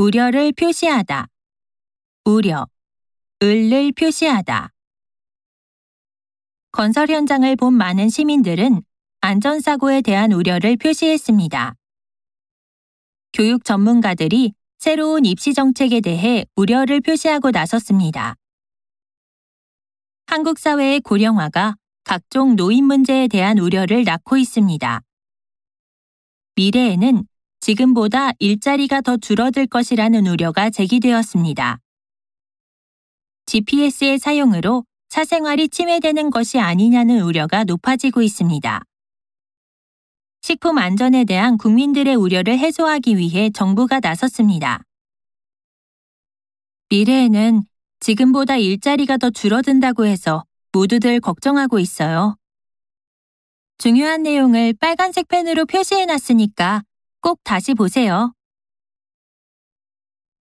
우려를 표시하다. 우려, 을을 표시하다. 건설 현장을 본 많은 시민들은 안전사고에 대한 우려를 표시했습니다. 교육 전문가들이 새로운 입시 정책에 대해 우려를 표시하고 나섰습니다. 한국 사회의 고령화가 각종 노인 문제에 대한 우려를 낳고 있습니다. 미래에는 지금보다 일자리가 더 줄어들 것이라는 우려가 제기되었습니다. GPS의 사용으로 사생활이 침해되는 것이 아니냐는 우려가 높아지고 있습니다. 식품 안전에 대한 국민들의 우려를 해소하기 위해 정부가 나섰습니다. 미래에는 지금보다 일자리가 더 줄어든다고 해서 모두들 걱정하고 있어요. 중요한 내용을 빨간색 펜으로 표시해 놨으니까 꼭 다시 보세요.